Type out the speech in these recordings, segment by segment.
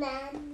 man.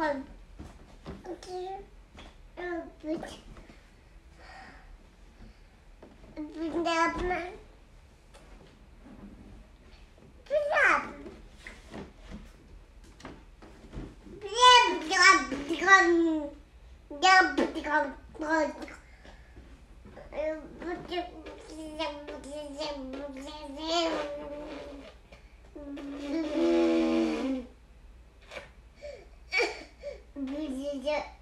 Um, okay. Yeah. get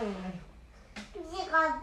你这个